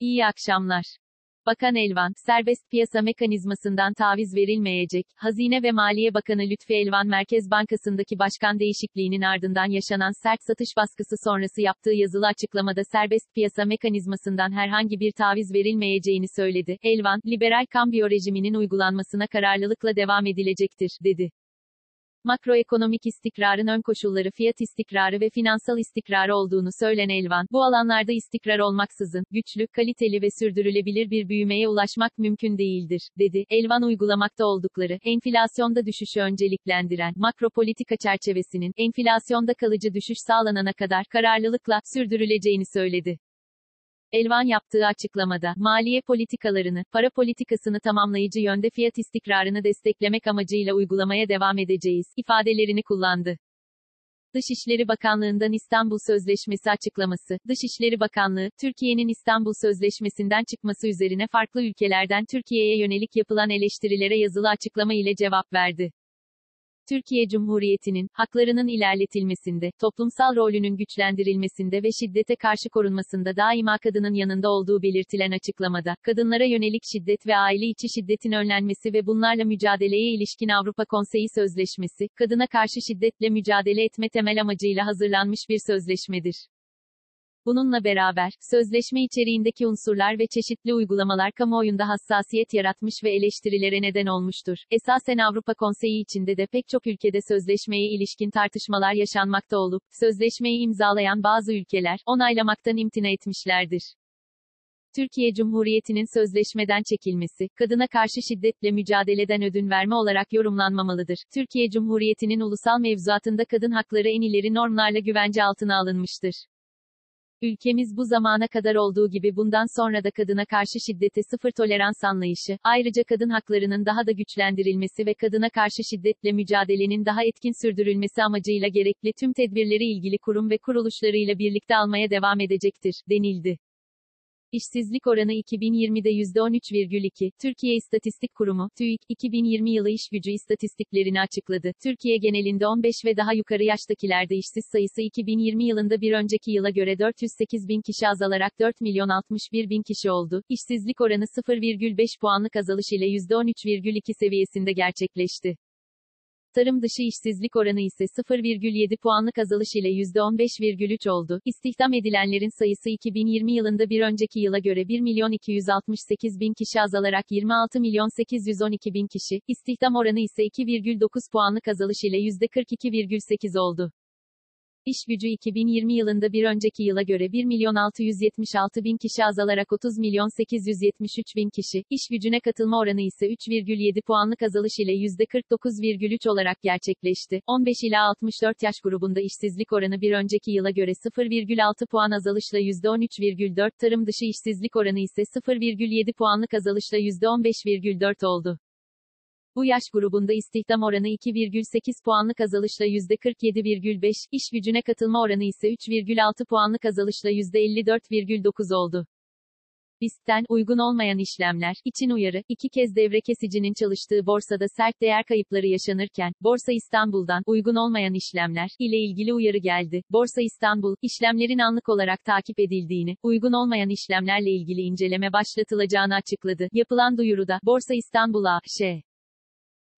İyi akşamlar. Bakan Elvan, serbest piyasa mekanizmasından taviz verilmeyecek. Hazine ve Maliye Bakanı Lütfi Elvan Merkez Bankası'ndaki başkan değişikliğinin ardından yaşanan sert satış baskısı sonrası yaptığı yazılı açıklamada serbest piyasa mekanizmasından herhangi bir taviz verilmeyeceğini söyledi. Elvan, liberal kambiyo rejiminin uygulanmasına kararlılıkla devam edilecektir, dedi. Makroekonomik istikrarın ön koşulları fiyat istikrarı ve finansal istikrarı olduğunu söylen Elvan, bu alanlarda istikrar olmaksızın, güçlü, kaliteli ve sürdürülebilir bir büyümeye ulaşmak mümkün değildir, dedi. Elvan uygulamakta oldukları, enflasyonda düşüşü önceliklendiren, makro politika çerçevesinin, enflasyonda kalıcı düşüş sağlanana kadar, kararlılıkla, sürdürüleceğini söyledi. Elvan yaptığı açıklamada, maliye politikalarını, para politikasını tamamlayıcı yönde fiyat istikrarını desteklemek amacıyla uygulamaya devam edeceğiz, ifadelerini kullandı. Dışişleri Bakanlığı'ndan İstanbul Sözleşmesi açıklaması, Dışişleri Bakanlığı, Türkiye'nin İstanbul Sözleşmesi'nden çıkması üzerine farklı ülkelerden Türkiye'ye yönelik yapılan eleştirilere yazılı açıklama ile cevap verdi. Türkiye Cumhuriyeti'nin, haklarının ilerletilmesinde, toplumsal rolünün güçlendirilmesinde ve şiddete karşı korunmasında daima kadının yanında olduğu belirtilen açıklamada, kadınlara yönelik şiddet ve aile içi şiddetin önlenmesi ve bunlarla mücadeleye ilişkin Avrupa Konseyi Sözleşmesi, kadına karşı şiddetle mücadele etme temel amacıyla hazırlanmış bir sözleşmedir. Bununla beraber, sözleşme içeriğindeki unsurlar ve çeşitli uygulamalar kamuoyunda hassasiyet yaratmış ve eleştirilere neden olmuştur. Esasen Avrupa Konseyi içinde de pek çok ülkede sözleşmeye ilişkin tartışmalar yaşanmakta olup, sözleşmeyi imzalayan bazı ülkeler, onaylamaktan imtina etmişlerdir. Türkiye Cumhuriyeti'nin sözleşmeden çekilmesi, kadına karşı şiddetle mücadeleden ödün verme olarak yorumlanmamalıdır. Türkiye Cumhuriyeti'nin ulusal mevzuatında kadın hakları en ileri normlarla güvence altına alınmıştır. Ülkemiz bu zamana kadar olduğu gibi bundan sonra da kadına karşı şiddete sıfır tolerans anlayışı, ayrıca kadın haklarının daha da güçlendirilmesi ve kadına karşı şiddetle mücadelenin daha etkin sürdürülmesi amacıyla gerekli tüm tedbirleri ilgili kurum ve kuruluşlarıyla birlikte almaya devam edecektir, denildi. İşsizlik oranı 2020'de %13,2. Türkiye İstatistik Kurumu, TÜİK, 2020 yılı iş gücü istatistiklerini açıkladı. Türkiye genelinde 15 ve daha yukarı yaştakilerde işsiz sayısı 2020 yılında bir önceki yıla göre 408 bin kişi azalarak 4 milyon 61 bin kişi oldu. İşsizlik oranı 0,5 puanlık azalış ile %13,2 seviyesinde gerçekleşti. Tarım dışı işsizlik oranı ise 0,7 puanlık azalış ile %15,3 oldu. İstihdam edilenlerin sayısı 2020 yılında bir önceki yıla göre 1 milyon 268 bin kişi azalarak 26 milyon 812 bin kişi, İstihdam oranı ise 2,9 puanlık azalış ile %42,8 oldu. İş gücü 2020 yılında bir önceki yıla göre 1 milyon 676 bin kişi azalarak 30 milyon 873 bin kişi, iş gücüne katılma oranı ise 3,7 puanlık azalış ile %49,3 olarak gerçekleşti. 15 ila 64 yaş grubunda işsizlik oranı bir önceki yıla göre 0,6 puan azalışla %13,4, tarım dışı işsizlik oranı ise 0,7 puanlık azalışla %15,4 oldu. Bu yaş grubunda istihdam oranı 2,8 puanlık azalışla %47,5, iş gücüne katılma oranı ise 3,6 puanlık azalışla %54,9 oldu. BIST'ten uygun olmayan işlemler için uyarı, iki kez devre kesicinin çalıştığı borsada sert değer kayıpları yaşanırken, Borsa İstanbul'dan uygun olmayan işlemler ile ilgili uyarı geldi. Borsa İstanbul, işlemlerin anlık olarak takip edildiğini, uygun olmayan işlemlerle ilgili inceleme başlatılacağını açıkladı. Yapılan duyuruda, Borsa İstanbul A.Ş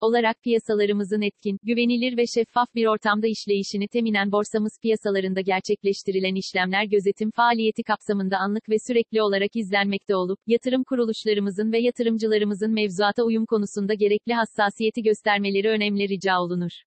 olarak piyasalarımızın etkin, güvenilir ve şeffaf bir ortamda işleyişini teminen borsamız piyasalarında gerçekleştirilen işlemler gözetim faaliyeti kapsamında anlık ve sürekli olarak izlenmekte olup, yatırım kuruluşlarımızın ve yatırımcılarımızın mevzuata uyum konusunda gerekli hassasiyeti göstermeleri önemli rica olunur.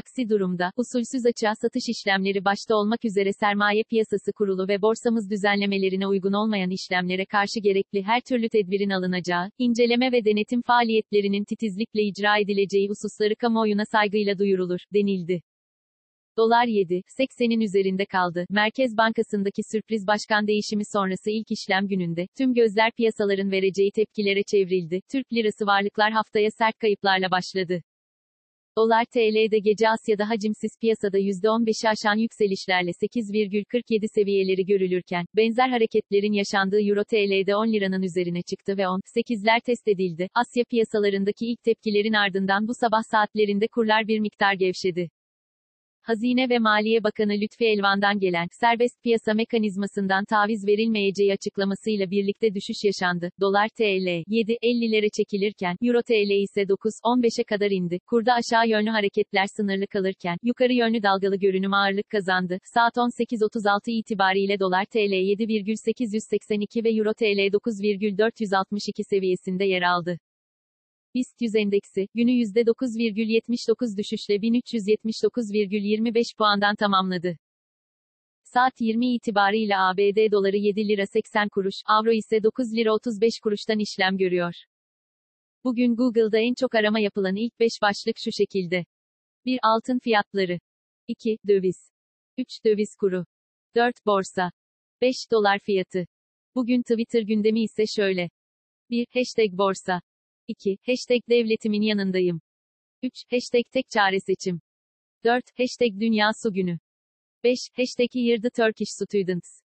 Aksi durumda, usulsüz açığa satış işlemleri başta olmak üzere sermaye piyasası kurulu ve borsamız düzenlemelerine uygun olmayan işlemlere karşı gerekli her türlü tedbirin alınacağı, inceleme ve denetim faaliyetlerinin titizlikle icra edileceği hususları kamuoyuna saygıyla duyurulur, denildi. Dolar 7, 80'in üzerinde kaldı. Merkez Bankası'ndaki sürpriz başkan değişimi sonrası ilk işlem gününde, tüm gözler piyasaların vereceği tepkilere çevrildi. Türk lirası varlıklar haftaya sert kayıplarla başladı. Dolar TL'de gece Asya'da hacimsiz piyasada %15'i aşan yükselişlerle 8,47 seviyeleri görülürken, benzer hareketlerin yaşandığı Euro TL'de 10 liranın üzerine çıktı ve 10.8'ler test edildi. Asya piyasalarındaki ilk tepkilerin ardından bu sabah saatlerinde kurlar bir miktar gevşedi. Hazine ve Maliye Bakanı Lütfi Elvan'dan gelen serbest piyasa mekanizmasından taviz verilmeyeceği açıklamasıyla birlikte düşüş yaşandı. Dolar TL 7.50'lere çekilirken Euro TL ise 9.15'e kadar indi. Kurda aşağı yönlü hareketler sınırlı kalırken yukarı yönlü dalgalı görünüm ağırlık kazandı. Saat 18.36 itibariyle dolar TL 7,882 ve Euro TL 9,462 seviyesinde yer aldı. BIST 100 endeksi, günü %9,79 düşüşle 1379,25 puandan tamamladı. Saat 20 itibariyle ABD doları 7 lira 80 kuruş, avro ise 9 lira 35 kuruştan işlem görüyor. Bugün Google'da en çok arama yapılan ilk 5 başlık şu şekilde. 1. Altın fiyatları. 2. Döviz. 3. Döviz kuru. 4. Borsa. 5. Dolar fiyatı. Bugün Twitter gündemi ise şöyle. 1. Hashtag borsa. 2. Hashtag devletimin yanındayım. 3. Hashtag tek çare seçim. 4. Hashtag dünya su günü. 5. Hashtag Year Turkish Students.